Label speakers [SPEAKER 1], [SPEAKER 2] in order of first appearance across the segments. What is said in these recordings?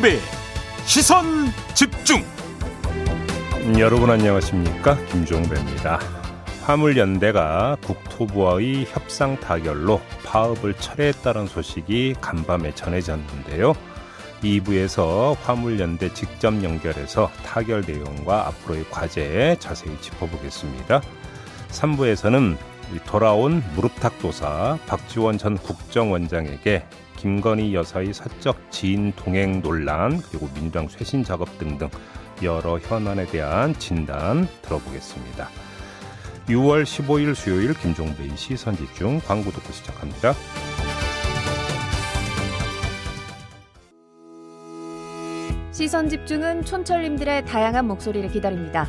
[SPEAKER 1] 김종배 시선 집중.
[SPEAKER 2] 여러분 안녕하십니까? 김종배입니다. 화물연대가 국토부와의 협상 타결로 파업을 철회했다는 소식이 간밤에 전해졌는데요. 2부에서 화물연대 직접 연결해서 타결 내용과 앞으로의 과제 자세히 짚어보겠습니다. 3부에서는 돌아온 무릎탁도사 박지원 전 국정원장에게 김건희 여사의 사적 지인 동행 논란 그리고 민주당 쇄신 작업 등등 여러 현안에 대한 진단 들어보겠습니다. 6월 15일 수요일 김종배의 시선 집중 광고 듣고 시작합니다.
[SPEAKER 3] 시선 집중은 촌철님들의 다양한 목소리를 기다립니다.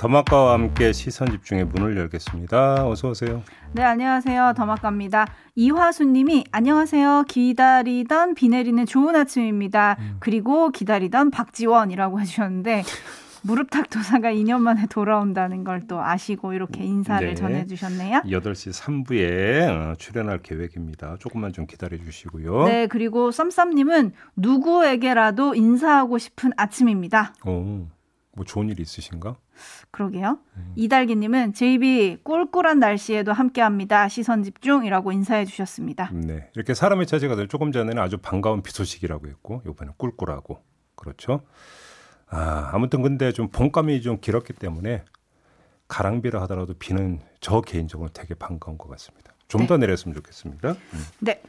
[SPEAKER 2] 더마카와 함께 시선 집중의 문을 열겠습니다. 어서 오세요.
[SPEAKER 4] 네, 안녕하세요. 더마카입니다. 이화수 님이 안녕하세요. 기다리던 비 내리는 좋은 아침입니다. 음. 그리고 기다리던 박지원이라고 해주셨는데 무릎탁 도사가 2년 만에 돌아온다는 걸 또 아시고 이렇게 인사를 네. 전해주셨네요.
[SPEAKER 2] 8시 3부에 어, 출연할 계획입니다. 조금만 좀 기다려 주시고요.
[SPEAKER 4] 네, 그리고 썸썸님은 누구에게라도 인사하고 싶은 아침입니다.
[SPEAKER 2] 오, 뭐 좋은 일 있으신가?
[SPEAKER 4] 그러게요. 음. 이달기님은 JB 꿀꿀한 날씨에도 함께합니다. 시선 집중이라고 인사해 주셨습니다.
[SPEAKER 2] 네, 이렇게 사람의 차지가 조금 전에는 아주 반가운 비 소식이라고 했고 이번에 꿀꿀하고 그렇죠. 아, 아무튼 근데 좀 봄감이 좀 길었기 때문에 가랑비라 하더라도 비는 저 개인적으로 되게 반가운 것 같습니다. 좀더 네. 내렸으면 좋겠습니다. 음.
[SPEAKER 4] 네.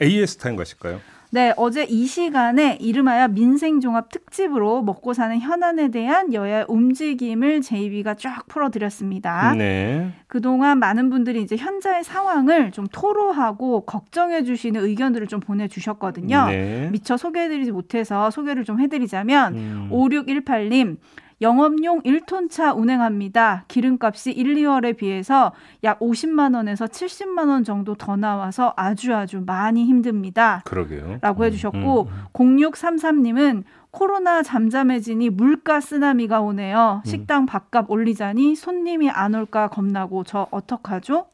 [SPEAKER 2] AS 타임 가실까요?
[SPEAKER 4] 네, 어제 이 시간에 이름하여 민생종합 특집으로 먹고 사는 현안에 대한 여야의 움직임을 제이비가 쫙 풀어드렸습니다. 네. 그동안 많은 분들이 이제 현재의 상황을 좀 토로하고 걱정해 주시는 의견들을 좀 보내주셨거든요. 네. 미처 소개해드리지 못해서 소개를 좀 해드리자면 음. 5618님 영업용 1톤차 운행합니다. 기름값이 1, 2월에 비해서 약 50만 원에서 70만 원 정도 더 나와서 아주 아주 많이 힘듭니다.
[SPEAKER 2] 그러게요.
[SPEAKER 4] 라고 해주셨고 음, 음, 음. 0633님은 코로나 잠잠해지니 물가 쓰나미가 오네요. 음. 식당 밥값 올리자니 손님이 안 올까 겁나고 저 어떡하죠?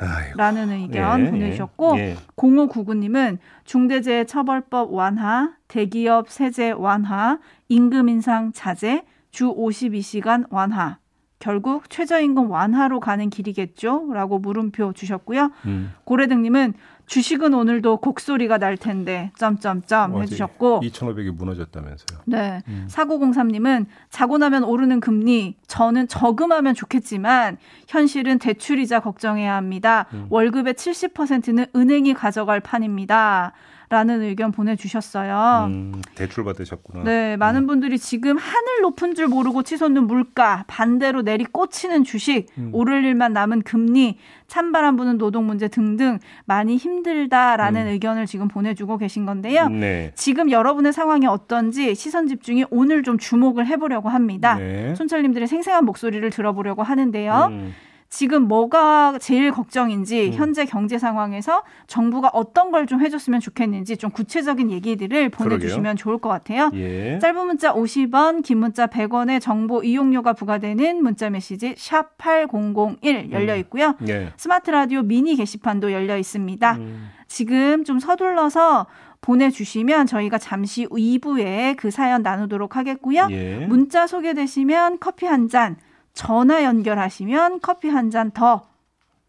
[SPEAKER 4] 아이고. 라는 의견 예, 보내주셨고 예. 0599님은 중대재해처벌법 완화, 대기업 세제 완화, 임금 인상 자제, 주 52시간 완화. 결국 최저임금 완화로 가는 길이겠죠? 라고 물음표 주셨고요. 음. 고래등님은 주식은 오늘도 곡소리가 날 텐데 점점점 해주셨고
[SPEAKER 2] 2,500이 무너졌다면서요.
[SPEAKER 4] 네. 음. 4903님은 자고 나면 오르는 금리 저는 저금하면 좋겠지만 현실은 대출이자 걱정해야 합니다. 음. 월급의 70%는 은행이 가져갈 판입니다. 라는 의견 보내주셨어요. 음,
[SPEAKER 2] 대출 받으셨구나.
[SPEAKER 4] 네, 많은 음. 분들이 지금 하늘 높은 줄 모르고 치솟는 물가, 반대로 내리 꽂히는 주식, 음. 오를 일만 남은 금리, 찬바람 부는 노동 문제 등등 많이 힘들다라는 음. 의견을 지금 보내주고 계신 건데요. 네. 지금 여러분의 상황이 어떤지 시선 집중이 오늘 좀 주목을 해보려고 합니다. 네. 촌철님들의 생생한 목소리를 들어보려고 하는데요. 음. 지금 뭐가 제일 걱정인지 음. 현재 경제 상황에서 정부가 어떤 걸 좀 해줬으면 좋겠는지 좀 구체적인 얘기들을 보내주시면 그러게요. 좋을 것 같아요. 예. 짧은 문자 50원, 긴 문자 100원의 정보 이용료가 부과되는 문자 메시지 샵 8001 열려 음. 있고요. 음. 예. 스마트 라디오 미니 게시판도 열려 있습니다. 음. 지금 좀 서둘러서 보내주시면 저희가 잠시 2부에 그 사연 나누도록 하겠고요. 예. 문자 소개되시면 커피 한 잔, 전화 연결하시면 커피 한 잔 더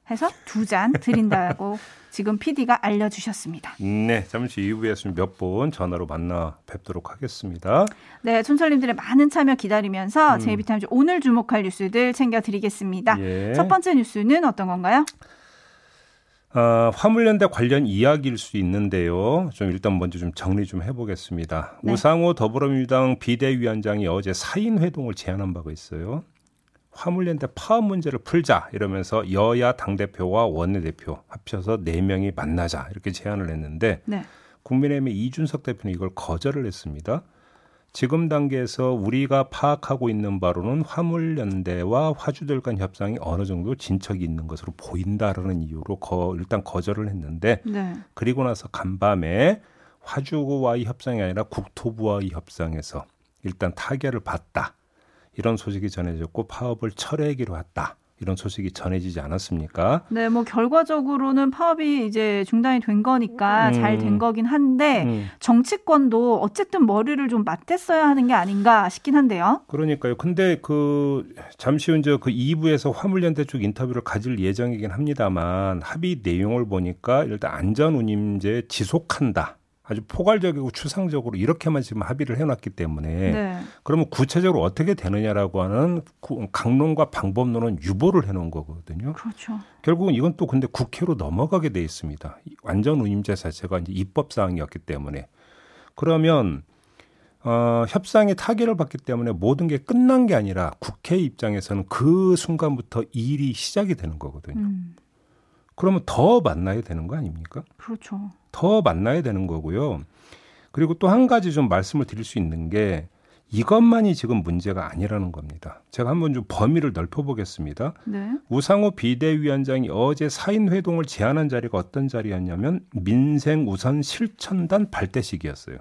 [SPEAKER 4] 해서 두 잔 드린다고 지금 PD가 알려주셨습니다.
[SPEAKER 2] 네, 잠시 이후에 몇분 전화로 만나 뵙도록 하겠습니다.
[SPEAKER 4] 네, 촌철님들의 많은 참여 기다리면서 음. 제이비타임즈 오늘 주목할 뉴스들 챙겨드리겠습니다. 예. 첫 번째 뉴스는 어떤 건가요?
[SPEAKER 2] 어, 화물연대 관련 이야기일 수 있는데요. 좀 일단 먼저 좀 정리 좀 해보겠습니다. 네. 우상호 더불어민주당 비대위원장이 어제 사인 회동을 제안한 바가 있어요. 화물연대 파업 문제를 풀자 이러면서 여야 당 대표와 원내대표 합쳐서 4명이 만나자 이렇게 제안을 했는데 네. 국민의힘의 이준석 대표는 이걸 거절을 했습니다. 지금 단계에서 우리가 파악하고 있는 바로는 화물연대와 화주들 간 협상이 어느 정도 진척이 있는 것으로 보인다라는 이유로 거, 일단 거절을 했는데
[SPEAKER 4] 네.
[SPEAKER 2] 그리고 나서 간밤에 화주와의 협상이 아니라 국토부와의 협상에서 일단 타결을 받다 이런 소식이 전해졌고 파업을 철회하기로 했다 이런 소식이 전해지지 않았습니까?
[SPEAKER 4] 네, 뭐 결과적으로는 파업이 이제 중단이 된 거니까
[SPEAKER 2] 음.
[SPEAKER 4] 잘된 거긴 한데
[SPEAKER 2] 음.
[SPEAKER 4] 정치권도 어쨌든 머리를 좀 맞댔어야 하는 게 아닌가 싶긴 한데요.
[SPEAKER 2] 그러니까요. 근데 그 잠시 후 이제 그 2부에서 화물연대 쪽 인터뷰를 가질 예정이긴 합니다만 합의 내용을 보니까 일단 안전운임제 지속한다. 아주 포괄적이고 추상적으로 이렇게만 지금 합의를 해놨기 때문에
[SPEAKER 4] 네.
[SPEAKER 2] 그러면 구체적으로 어떻게 되느냐라고 하는 구- 강론과 방법론은 유보를 해놓은 거거든요.
[SPEAKER 4] 그렇죠.
[SPEAKER 2] 결국은 이건 또 근데 국회로 넘어가게 돼 있습니다. 이 완전 운임제 자체가 이제 입법 사항이었기 때문에 그러면 어, 협상이 타결을 받기 때문에 모든 게 끝난 게 아니라 국회 입장에서는 그 순간부터 일이 시작이 되는 거거든요.
[SPEAKER 4] 음,
[SPEAKER 2] 그러면 더 만나야 되는 거 아닙니까?
[SPEAKER 4] 그렇죠.
[SPEAKER 2] 더 만나야 되는 거고요. 그리고 또 한 가지 좀 말씀을 드릴 수 있는 게 이것만이 지금 문제가 아니라는 겁니다. 제가 한번 좀 범위를 넓혀보겠습니다.
[SPEAKER 4] 네.
[SPEAKER 2] 우상호 비대위원장이 어제 사인 회동을 제안한 자리가 어떤 자리였냐면 민생 우선 실천단 발대식이었어요.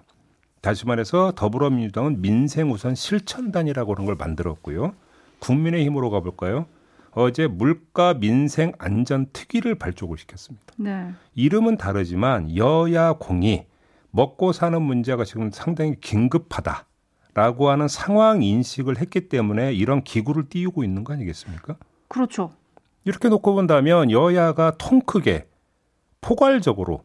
[SPEAKER 2] 다시 말해서 더불어민주당은 민생 우선 실천단이라고 하는 걸 만들었고요. 국민의힘으로 가볼까요? 어제 물가 민생 안전 특위를 발족을 시켰습니다.
[SPEAKER 4] 네.
[SPEAKER 2] 이름은 다르지만 여야 공이 먹고 사는 문제가 지금 상당히 긴급하다 라고 하는 상황 인식을 했기 때문에 이런 기구를 띄우고 있는 거 아니겠습니까?
[SPEAKER 4] 그렇죠.
[SPEAKER 2] 이렇게 놓고 본다면 여야가 통 크게 포괄적으로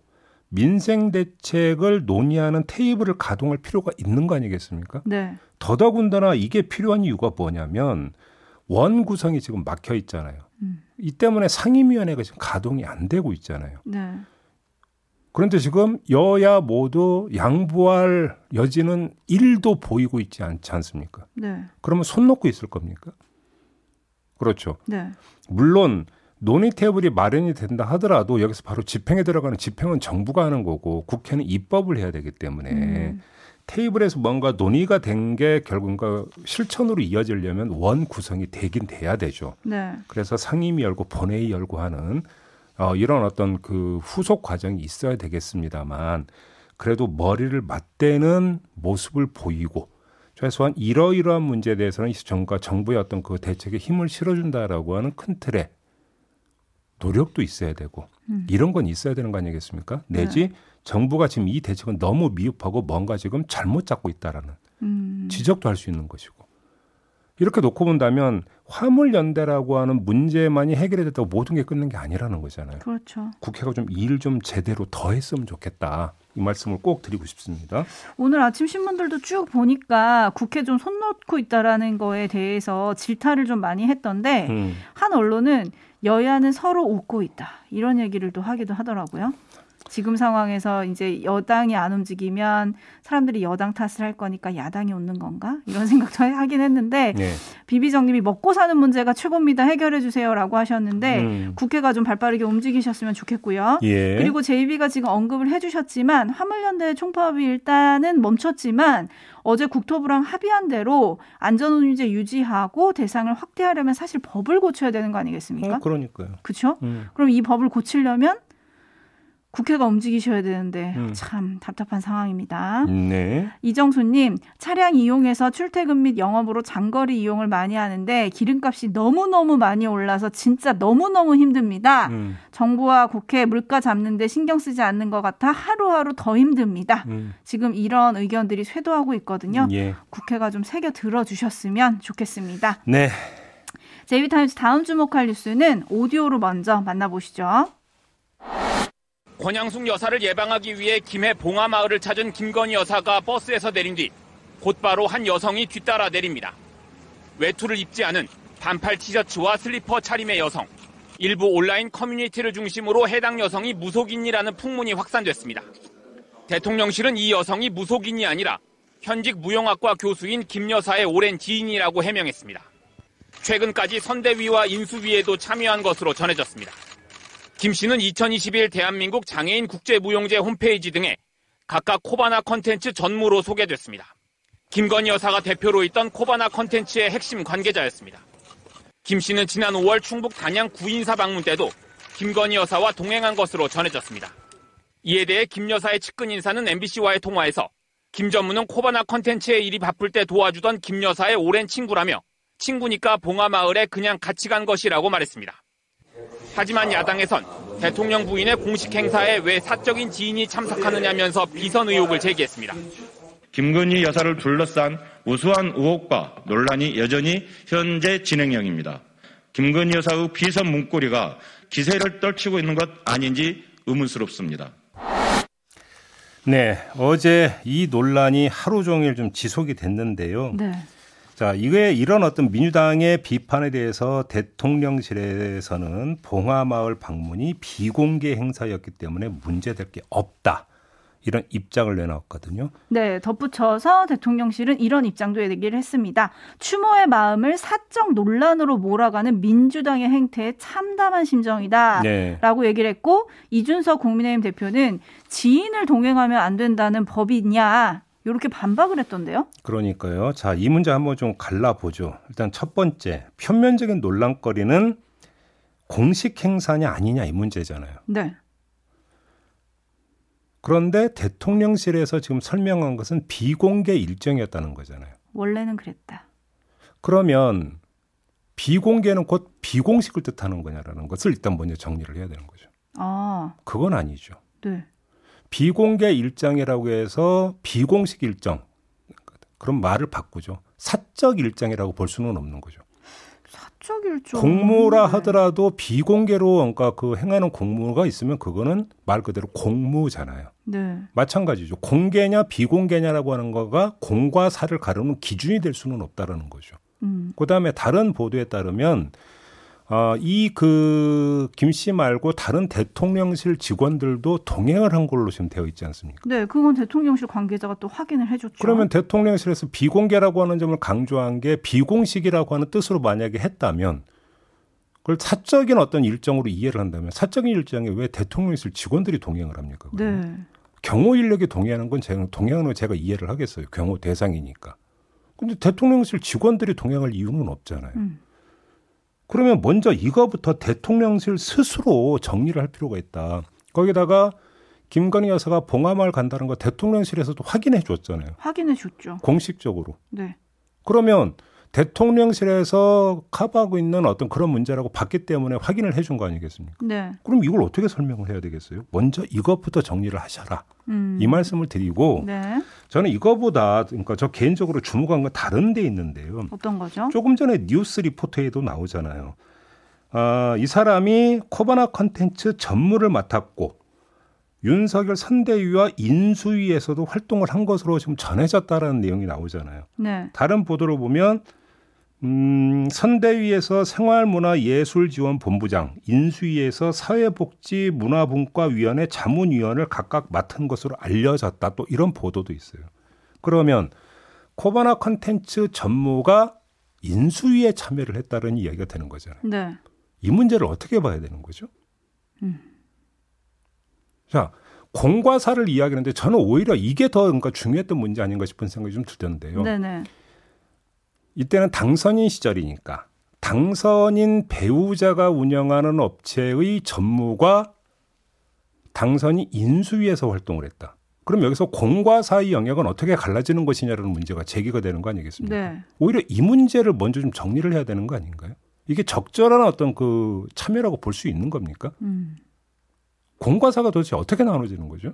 [SPEAKER 2] 민생 대책을 논의하는 테이블을 가동할 필요가 있는 거 아니겠습니까?
[SPEAKER 4] 네.
[SPEAKER 2] 더더군다나 이게 필요한 이유가 뭐냐면 원 구성이 지금 막혀 있잖아요.
[SPEAKER 4] 음.
[SPEAKER 2] 이 때문에 상임위원회가 지금 가동이 안 되고 있잖아요.
[SPEAKER 4] 네.
[SPEAKER 2] 그런데 지금 여야 모두 양보할 여지는 1도 보이고 있지 않지 않습니까?
[SPEAKER 4] 네.
[SPEAKER 2] 그러면 손 놓고 있을 겁니까? 그렇죠.
[SPEAKER 4] 네.
[SPEAKER 2] 물론 논의 테이블이 마련이 된다 하더라도 여기서 바로 집행에 들어가는 집행은 정부가 하는 거고 국회는 입법을 해야 되기 때문에
[SPEAKER 4] 음.
[SPEAKER 2] 테이블에서 뭔가 논의가 된 게 결국 그 실천으로 이어지려면 원 구성이 되긴 돼야 되죠.
[SPEAKER 4] 네.
[SPEAKER 2] 그래서 상임위 열고 본회의 열고 하는 어, 이런 어떤 그 후속 과정이 있어야 되겠습니다만 그래도 머리를 맞대는 모습을 보이고 최소한 이러이러한 문제에 대해서는 이 정부가 정부의 어떤 그 대책에 힘을 실어준다라고 하는 큰 틀에 노력도 있어야 되고
[SPEAKER 4] 음.
[SPEAKER 2] 이런 건 있어야 되는 거 아니겠습니까? 내지 정부가 지금 이 대책은 너무 미흡하고 뭔가 지금 잘못 잡고 있다라는
[SPEAKER 4] 음.
[SPEAKER 2] 지적도 할 수 있는 것이고 이렇게 놓고 본다면 화물 연대라고 하는 문제만이 해결이 됐다고 모든 게 끝난 게 아니라는 거잖아요.
[SPEAKER 4] 그렇죠.
[SPEAKER 2] 국회가 좀일좀 제대로 더 했으면 좋겠다. 이 말씀을 꼭 드리고 싶습니다.
[SPEAKER 4] 오늘 아침 신문들도 쭉 보니까 국회 좀 손 놓고 있다라는 거에 대해서 질타를 좀 많이 했던데
[SPEAKER 2] 음.
[SPEAKER 4] 한 언론은 여야는 서로 웃고 있다 이런 얘기를 또 하기도 하더라고요. 지금 상황에서 이제 여당이 안 움직이면 사람들이 여당 탓을 할 거니까 야당이 웃는 건가 이런 생각도 하긴 했는데
[SPEAKER 2] 네.
[SPEAKER 4] 비비정님이 먹고 사는 문제가 최고입니다 해결해 주세요라고 하셨는데
[SPEAKER 2] 음.
[SPEAKER 4] 국회가 좀 발빠르게 움직이셨으면 좋겠고요.
[SPEAKER 2] 예.
[SPEAKER 4] 그리고 제이비가 지금 언급을 해주셨지만 화물연대 총파업이 일단은 멈췄지만 어제 국토부랑 합의한 대로 안전운임제 유지하고 대상을 확대하려면 사실 법을 고쳐야 되는 거 아니겠습니까?
[SPEAKER 2] 어, 그러니까요.
[SPEAKER 4] 그렇죠?
[SPEAKER 2] 음.
[SPEAKER 4] 그럼 이 법을 고치려면 국회가 움직이셔야 되는데
[SPEAKER 2] 음.
[SPEAKER 4] 참 답답한 상황입니다.
[SPEAKER 2] 네.
[SPEAKER 4] 이정수님 차량 이용해서 출퇴근 및 영업으로 장거리 이용을 많이 하는데 기름값이 너무 너무 많이 올라서 진짜 너무 너무 힘듭니다.
[SPEAKER 2] 음.
[SPEAKER 4] 정부와 국회 물가 잡는데 신경 쓰지 않는 것 같아 하루하루 더 힘듭니다.
[SPEAKER 2] 음.
[SPEAKER 4] 지금 이런 의견들이 쇄도하고 있거든요.
[SPEAKER 2] 예.
[SPEAKER 4] 국회가 좀 새겨 들어주셨으면 좋겠습니다.
[SPEAKER 2] 네.
[SPEAKER 4] JB타임즈 다음 주목할 뉴스는 오디오로 먼저 만나보시죠.
[SPEAKER 5] 권양숙 여사를 예방하기 위해 김해 봉하마을을 찾은 김건희 여사가 버스에서 내린 뒤 곧바로 한 여성이 뒤따라 내립니다. 외투를 입지 않은 반팔 티셔츠와 슬리퍼 차림의 여성. 일부 온라인 커뮤니티를 중심으로 해당 여성이 무속인이라는 풍문이 확산됐습니다. 대통령실은 이 여성이 무속인이 아니라 현직 무용학과 교수인 김 여사의 오랜 지인이라고 해명했습니다. 최근까지 선대위와 인수위에도 참여한 것으로 전해졌습니다. 김 씨는 2021 대한민국 장애인 국제무용제 홈페이지 등에 각각 코바나 컨텐츠 전무로 소개됐습니다. 김건희 여사가 대표로 있던 코바나 컨텐츠의 핵심 관계자였습니다. 김 씨는 지난 5월 충북 단양 구인사 방문 때도 김건희 여사와 동행한 것으로 전해졌습니다. 이에 대해 김 여사의 측근 인사는 MBC와의 통화에서 김 전무는 코바나 컨텐츠의 일이 바쁠 때 도와주던 김 여사의 오랜 친구라며 친구니까 봉화마을에 그냥 같이 간 것이라고 말했습니다. 하지만 야당에선 대통령 부인의 공식 행사에 왜 사적인 지인이 참석하느냐면서 비선 의혹을 제기했습니다.
[SPEAKER 6] 김건희 여사를 둘러싼 우수한 의혹과 논란이 여전히 현재 진행형입니다. 김건희 여사의 비선 문고리가 기세를 떨치고 있는 것 아닌지 의문스럽습니다.
[SPEAKER 2] 네, 어제 이 논란이 하루 종일 좀 지속이 됐는데요.
[SPEAKER 4] 네.
[SPEAKER 2] 자, 이게 이런 어떤 민주당의 비판에 대해서 대통령실에서는 봉화마을 방문이 비공개 행사였기 때문에 문제될 게 없다. 이런 입장을 내놨거든요.
[SPEAKER 4] 네, 덧붙여서 대통령실은 이런 입장도 얘기를 했습니다. 추모의 마음을 사적 논란으로 몰아가는 민주당의 행태에 참담한 심정이다.
[SPEAKER 2] 네.
[SPEAKER 4] 라고 얘기를 했고, 이준석 국민의힘 대표는 지인을 동행하면 안 된다는 법이 있냐. 이렇게 반박을 했던데요.
[SPEAKER 2] 그러니까요. 자, 이 문제 한번 좀 갈라보죠. 일단 첫 번째, 표면적인 논란거리는 공식 행사냐 아니냐 이 문제잖아요.
[SPEAKER 4] 네.
[SPEAKER 2] 그런데 대통령실에서 지금 설명한 것은 비공개 일정이었다는 거잖아요.
[SPEAKER 4] 원래는 그랬다.
[SPEAKER 2] 그러면 비공개는 곧 비공식을 뜻하는 거냐라는 것을 일단 먼저 정리를 해야 되는 거죠.
[SPEAKER 4] 아,
[SPEAKER 2] 그건 아니죠.
[SPEAKER 4] 네.
[SPEAKER 2] 비공개 일정이라고 해서 비공식 일정 그런 말을 바꾸죠. 사적 일정이라고 볼 수는 없는 거죠.
[SPEAKER 4] 사적 일정.
[SPEAKER 2] 공무라
[SPEAKER 4] 네.
[SPEAKER 2] 하더라도 비공개로 그러니까 그 행하는 공무가 있으면 그거는 말 그대로 공무잖아요.
[SPEAKER 4] 네.
[SPEAKER 2] 마찬가지죠. 공개냐 비공개냐라고 하는 거가 공과 사를 가르는 기준이 될 수는 없다라는 거죠.
[SPEAKER 4] 음.
[SPEAKER 2] 그다음에 다른 보도에 따르면 어, 이그 김 씨 말고 다른 대통령실 직원들도 동행을 한 걸로 지금 되어 있지 않습니까?
[SPEAKER 4] 네, 그건 대통령실 관계자가 또 확인을 해줬죠.
[SPEAKER 2] 그러면 대통령실에서 비공개라고 하는 점을 강조한 게 비공식이라고 하는 뜻으로 만약에 했다면 그걸 사적인 어떤 일정으로 이해를 한다면 사적인 일정에 왜 대통령실 직원들이 동행을 합니까? 그러면?
[SPEAKER 4] 네.
[SPEAKER 2] 경호 인력이 동행하는 건 제가 건 제가 이해를 하겠어요. 경호 대상이니까. 근데 대통령실 직원들이 동행할 이유는 없잖아요.
[SPEAKER 4] 음.
[SPEAKER 2] 그러면 먼저 이거부터 대통령실 스스로 정리를 할 필요가 있다. 거기다가 김건희 여사가 봉화마을 간다는 거 대통령실에서도 확인해 줬잖아요.
[SPEAKER 4] 확인해 줬죠.
[SPEAKER 2] 공식적으로.
[SPEAKER 4] 네.
[SPEAKER 2] 그러면 대통령실에서 커버하고 있는 어떤 그런 문제라고 봤기 때문에 확인을 해준 거 아니겠습니까?
[SPEAKER 4] 네.
[SPEAKER 2] 그럼 이걸 어떻게 설명을 해야 되겠어요? 먼저 이것부터 정리를 하셔라.
[SPEAKER 4] 음.
[SPEAKER 2] 이 말씀을 드리고
[SPEAKER 4] 네.
[SPEAKER 2] 저는 이거보다 그러니까 저 개인적으로 주목한 건 다른 데 있는데요.
[SPEAKER 4] 어떤 거죠?
[SPEAKER 2] 조금 전에 뉴스 리포터에도 나오잖아요. 아, 이 사람이 코바나 컨텐츠 전무를 맡았고 윤석열 선대위와 인수위에서도 활동을 한 것으로 지금 전해졌다라는 내용이 나오잖아요.
[SPEAKER 4] 네.
[SPEAKER 2] 다른 보도를 보면 음, 선대위에서 생활문화예술지원본부장, 인수위에서 사회복지문화분과위원회 자문위원을 각각 맡은 것으로 알려졌다. 또 이런 보도도 있어요. 그러면 코바나 컨텐츠 전무가 인수위에 참여를 했다는 이야기가 되는 거잖아요.
[SPEAKER 4] 네.
[SPEAKER 2] 이 문제를 어떻게 봐야 되는 거죠?
[SPEAKER 4] 음.
[SPEAKER 2] 자, 공과 사를 이야기하는데 저는 오히려 이게 더 그러니까 중요했던 문제 아닌가 싶은 생각이 좀 들던데요.
[SPEAKER 4] 네네.
[SPEAKER 2] 이때는 당선인 시절이니까 당선인 배우자가 운영하는 업체의 전무가 당선인 인수위에서 활동을 했다. 그럼 여기서 공과 사의 영역은 어떻게 갈라지는 것이냐라는 문제가 제기가 되는 거 아니겠습니까?
[SPEAKER 4] 네.
[SPEAKER 2] 오히려 이 문제를 먼저 좀 정리를 해야 되는 거 아닌가요? 이게 적절한 어떤 그 참여라고 볼 수 있는 겁니까?
[SPEAKER 4] 음.
[SPEAKER 2] 공과 사가 도대체 어떻게 나눠지는 거죠?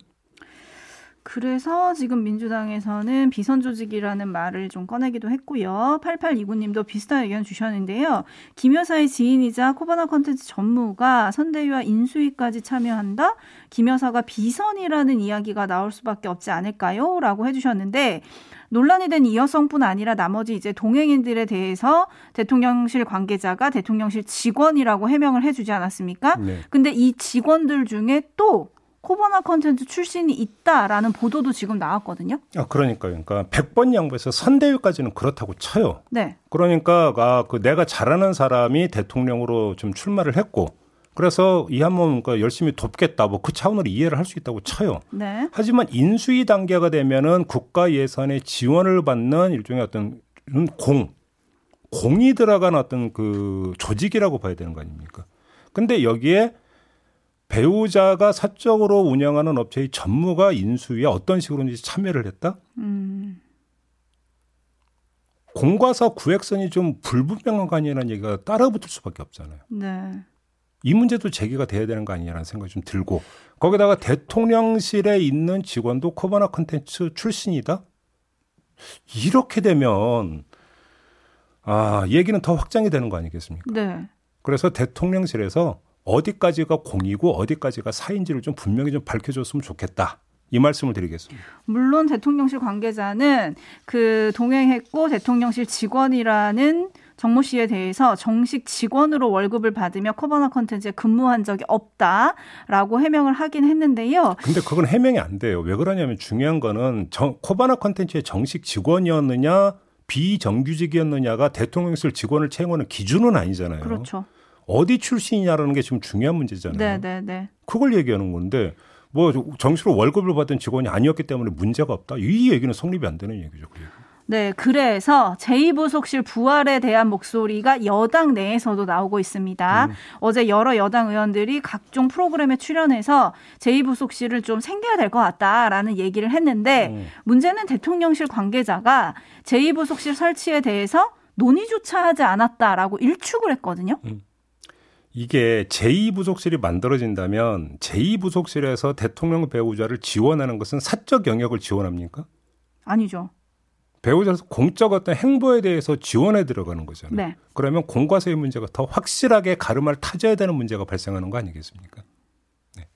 [SPEAKER 4] 그래서 지금 민주당에서는 비선 조직이라는 말을 좀 꺼내기도 했고요. 8829님도 비슷한 의견 주셨는데요. 김 여사의 지인이자 코바나 컨텐츠 전무가 선대위와 인수위까지 참여한다? 김 여사가 비선이라는 이야기가 나올 수밖에 없지 않을까요? 라고 해주셨는데 논란이 된 이 여성뿐 아니라 나머지 이제 동행인들에 대해서 대통령실 관계자가 대통령실 직원이라고 해명을 해주지 않았습니까?
[SPEAKER 2] 네.
[SPEAKER 4] 근데 이 직원들 중에 또 코바나 컨텐츠 출신이 있다라는 보도도 지금 나왔거든요.
[SPEAKER 2] 아, 그러니까요. 그러니까 100번 양보해서 선대위까지는 그렇다고 쳐요.
[SPEAKER 4] 네.
[SPEAKER 2] 그러니까 아, 그 내가 잘하는 사람이 대통령으로 좀 출마를 했고 그래서 이 한번 그러니까 열심히 돕겠다. 뭐 그 차원으로 이해를 할 수 있다고 쳐요.
[SPEAKER 4] 네.
[SPEAKER 2] 하지만 인수위 단계가 되면은 국가 예산의 지원을 받는 일종의 어떤 공, 공이 들어간 어떤 그 조직이라고 봐야 되는 거 아닙니까? 근데 여기에 배우자가 사적으로 운영하는 업체의 전무가 인수위에 어떤 식으로든지 참여를 했다?
[SPEAKER 4] 음.
[SPEAKER 2] 공과사 구획선이 좀 불분명한 거 아니냐는 얘기가 따라붙을 수밖에 없잖아요.
[SPEAKER 4] 네.
[SPEAKER 2] 이 문제도 제기가 돼야 되는 거 아니냐라는 생각이 좀 들고 거기다가 대통령실에 있는 직원도 코바나 컨텐츠 출신이다. 이렇게 되면 아 얘기는 더 확장이 되는 거 아니겠습니까?
[SPEAKER 4] 네.
[SPEAKER 2] 그래서 대통령실에서 어디까지가 공이고 어디까지가 사인지를 좀 분명히 좀 밝혀줬으면 좋겠다. 이 말씀을 드리겠습니다.
[SPEAKER 4] 물론 대통령실 관계자는 그 동행했고 대통령실 직원이라는 정모 씨에 대해서 정식 직원으로 월급을 받으며 커버나 컨텐츠에 근무한 적이 없다라고 해명을 하긴 했는데요.
[SPEAKER 2] 근데 그건 해명이 안 돼요. 왜 그러냐면 중요한 거는 정, 코바나 컨텐츠의 정식 직원이었느냐 비정규직이었느냐가 대통령실 직원을 채용하는 기준은 아니잖아요.
[SPEAKER 4] 그렇죠.
[SPEAKER 2] 어디 출신이냐라는 게 지금 중요한 문제잖아요.
[SPEAKER 4] 네, 네, 네.
[SPEAKER 2] 그걸 얘기하는 건데 뭐 정식으로 월급을 받은 직원이 아니었기 때문에 문제가 없다. 이 얘기는 성립이 안 되는 얘기죠. 그 얘기.
[SPEAKER 4] 네, 그래서 제2부속실 부활에 대한 목소리가 여당 내에서도 나오고 있습니다. 음. 어제 여러 여당 의원들이 각종 프로그램에 출연해서 제2부속실을 좀 생겨야 될 것 같다라는 얘기를 했는데 음. 문제는 대통령실 관계자가 제2부속실 설치에 대해서 논의조차 하지 않았다라고 일축을 했거든요. 음.
[SPEAKER 2] 이게 제2부속실이 만들어진다면 제2부속실에서 대통령 배우자를 지원하는 것은 사적 영역을 지원합니까?
[SPEAKER 4] 아니죠.
[SPEAKER 2] 배우자로서 공적 어떤 행보에 대해서 지원해 들어가는 거잖아요. 네. 그러면 공과사의 문제가 더 확실하게 가르마를 타져야 되는 문제가 발생하는 거 아니겠습니까? 네.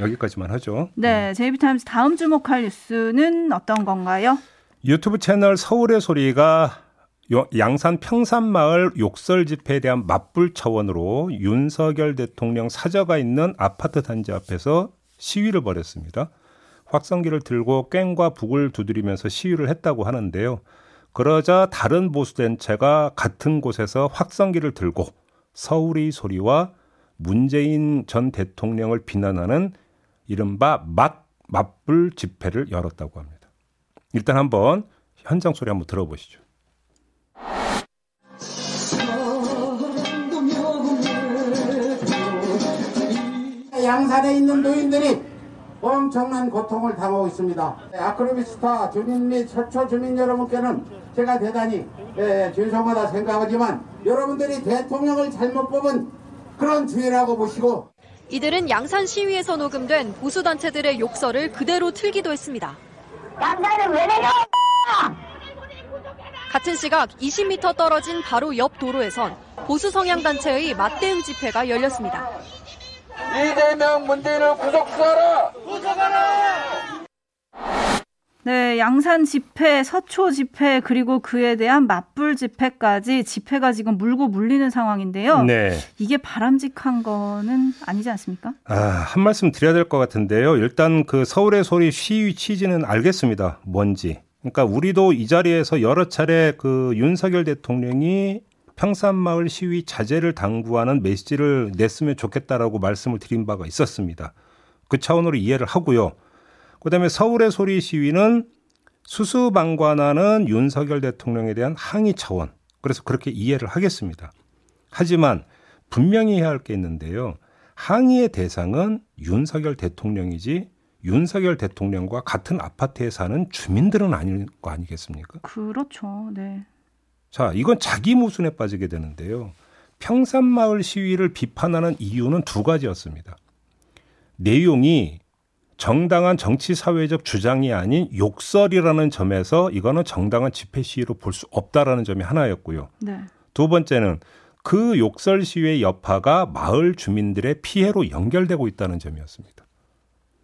[SPEAKER 2] 여기까지만 하죠.
[SPEAKER 4] 네, 제이비타임즈 다음 주목할 뉴스는 어떤 건가요?
[SPEAKER 2] 유튜브 채널 서울의 소리가 양산 평산마을 욕설 집회에 대한 맞불 차원으로 윤석열 대통령 사저가 있는 아파트 단지 앞에서 시위를 벌였습니다. 확성기를 들고 꽹과 북을 두드리면서 시위를 했다고 하는데요. 그러자 다른 보수 단체가 같은 곳에서 확성기를 들고 서울의 소리와 문재인 전 대통령을 비난하는 이른바 맞, 맞불 집회를 열었다고 합니다. 일단 한번 현장 소리 한번 들어보시죠.
[SPEAKER 7] 양산에 있는 노인들이 엄청난 고통을 당하고 있습니다. 아크로비스타 주민 및 서초 주민 여러분께는 제가 대단히 예, 죄송하다 생각하지만 여러분들이 대통령을 잘못 뽑은 그런 주의라고 보시고
[SPEAKER 8] 이들은 양산 시위에서 녹음된 보수단체들의 욕설을 그대로 틀기도 했습니다.
[SPEAKER 9] 양산은 왜 내려!
[SPEAKER 8] 같은 시각 20m 떨어진 바로 옆 도로에선 보수 성향 단체의 맞대응 집회가 열렸습니다.
[SPEAKER 7] 이재명 문재인을 구속수하라! 구속하라!
[SPEAKER 4] 네, 양산 집회, 서초 집회, 그리고 그에 대한 맞불 집회까지 집회가 지금 물고 물리는 상황인데요. 네. 이게 바람직한 거는 아니지 않습니까?
[SPEAKER 2] 아, 한 말씀 드려야 될 것 같은데요. 일단 그 서울의 소리 시위 취지는 알겠습니다. 뭔지. 그러니까 우리도 이 자리에서 여러 차례 그 윤석열 대통령이 평산마을 시위 자제를 당부하는 메시지를 냈으면 좋겠다라고 말씀을 드린 바가 있었습니다. 그 차원으로 이해를 하고요. 그다음에 서울의 소리 시위는 수수방관하는 윤석열 대통령에 대한 항의 차원. 그래서 그렇게 이해를 하겠습니다. 하지만 분명히 해야 할 게 있는데요. 항의의 대상은 윤석열 대통령이지 윤석열 대통령과 같은 아파트에 사는 주민들은 아닐 거 아니겠습니까?
[SPEAKER 4] 그렇죠. 네.
[SPEAKER 2] 자, 이건 자기 모순에 빠지게 되는데요. 평산마을 시위를 비판하는 이유는 두 가지였습니다. 내용이 정당한 정치 사회적 주장이 아닌 욕설이라는 점에서 이거는 정당한 집회 시위로 볼 수 없다라는 점이 하나였고요. 네. 두 번째는 그 욕설 시위의 여파가 마을 주민들의 피해로 연결되고 있다는 점이었습니다.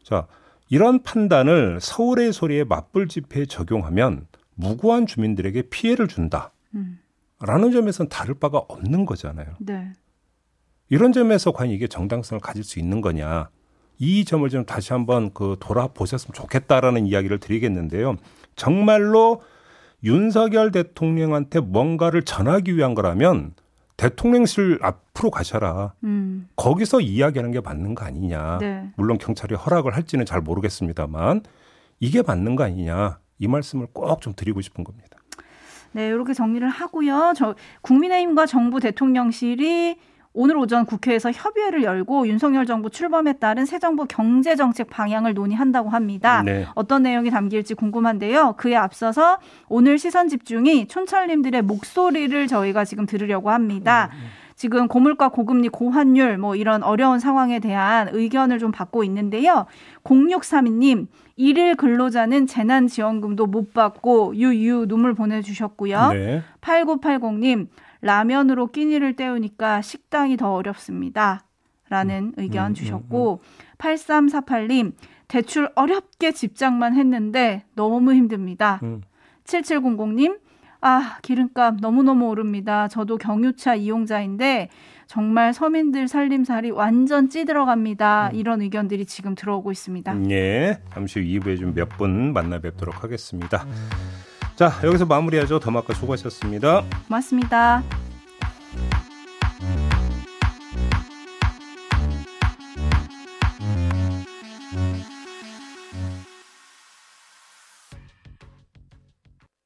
[SPEAKER 2] 자, 이런 판단을 서울의 소리에 맞불 집회에 적용하면 무고한 주민들에게 피해를 준다. 라는 점에서는 다를 바가 없는 거잖아요. 네. 이런 점에서 과연 이게 정당성을 가질 수 있는 거냐. 이 점을 좀 다시 한번 그 돌아보셨으면 좋겠다라는 이야기를 드리겠는데요. 정말로 윤석열 대통령한테 뭔가를 전하기 위한 거라면 대통령실 앞으로 가셔라.
[SPEAKER 4] 음.
[SPEAKER 2] 거기서 이야기하는 게 맞는 거 아니냐.
[SPEAKER 4] 네.
[SPEAKER 2] 물론 경찰이 허락을 할지는 잘 모르겠습니다만 이게 맞는 거 아니냐. 이 말씀을 꼭 좀 드리고 싶은 겁니다.
[SPEAKER 4] 네, 이렇게 정리를 하고요. 저 국민의힘과 정부 대통령실이 오늘 오전 국회에서 협의회를 열고 윤석열 정부 출범에 따른 새 정부 경제 정책 방향을 논의한다고 합니다.
[SPEAKER 2] 네.
[SPEAKER 4] 어떤 내용이 담길지 궁금한데요. 그에 앞서서 오늘 시선 집중이 촌철님들의 목소리를 저희가 지금 들으려고 합니다. 지금 고물가 고금리 고환율 뭐 이런 어려운 상황에 대한 의견을 좀 받고 있는데요. 0632님 일일 근로자는 재난지원금도 못 받고 유유 눈물 보내주셨고요.
[SPEAKER 2] 네.
[SPEAKER 4] 8980님 라면으로 끼니를 때우니까 식당이 더 어렵습니다. 라는 의견
[SPEAKER 2] 음,
[SPEAKER 4] 주셨고 8348님 대출 어렵게 집장만 했는데 너무 힘듭니다.
[SPEAKER 2] 음.
[SPEAKER 4] 7700님 아 기름값 너무너무 오릅니다. 저도 경유차 이용자인데 정말 서민들 살림살이 완전 찌들어갑니다. 이런 의견들이 지금 들어오고 있습니다.
[SPEAKER 2] 예. 잠시 후 2부에 좀 몇 분 만나 뵙도록 하겠습니다. 자, 여기서 마무리하죠. 더마카 수고하셨습니다.
[SPEAKER 4] 고맙습니다.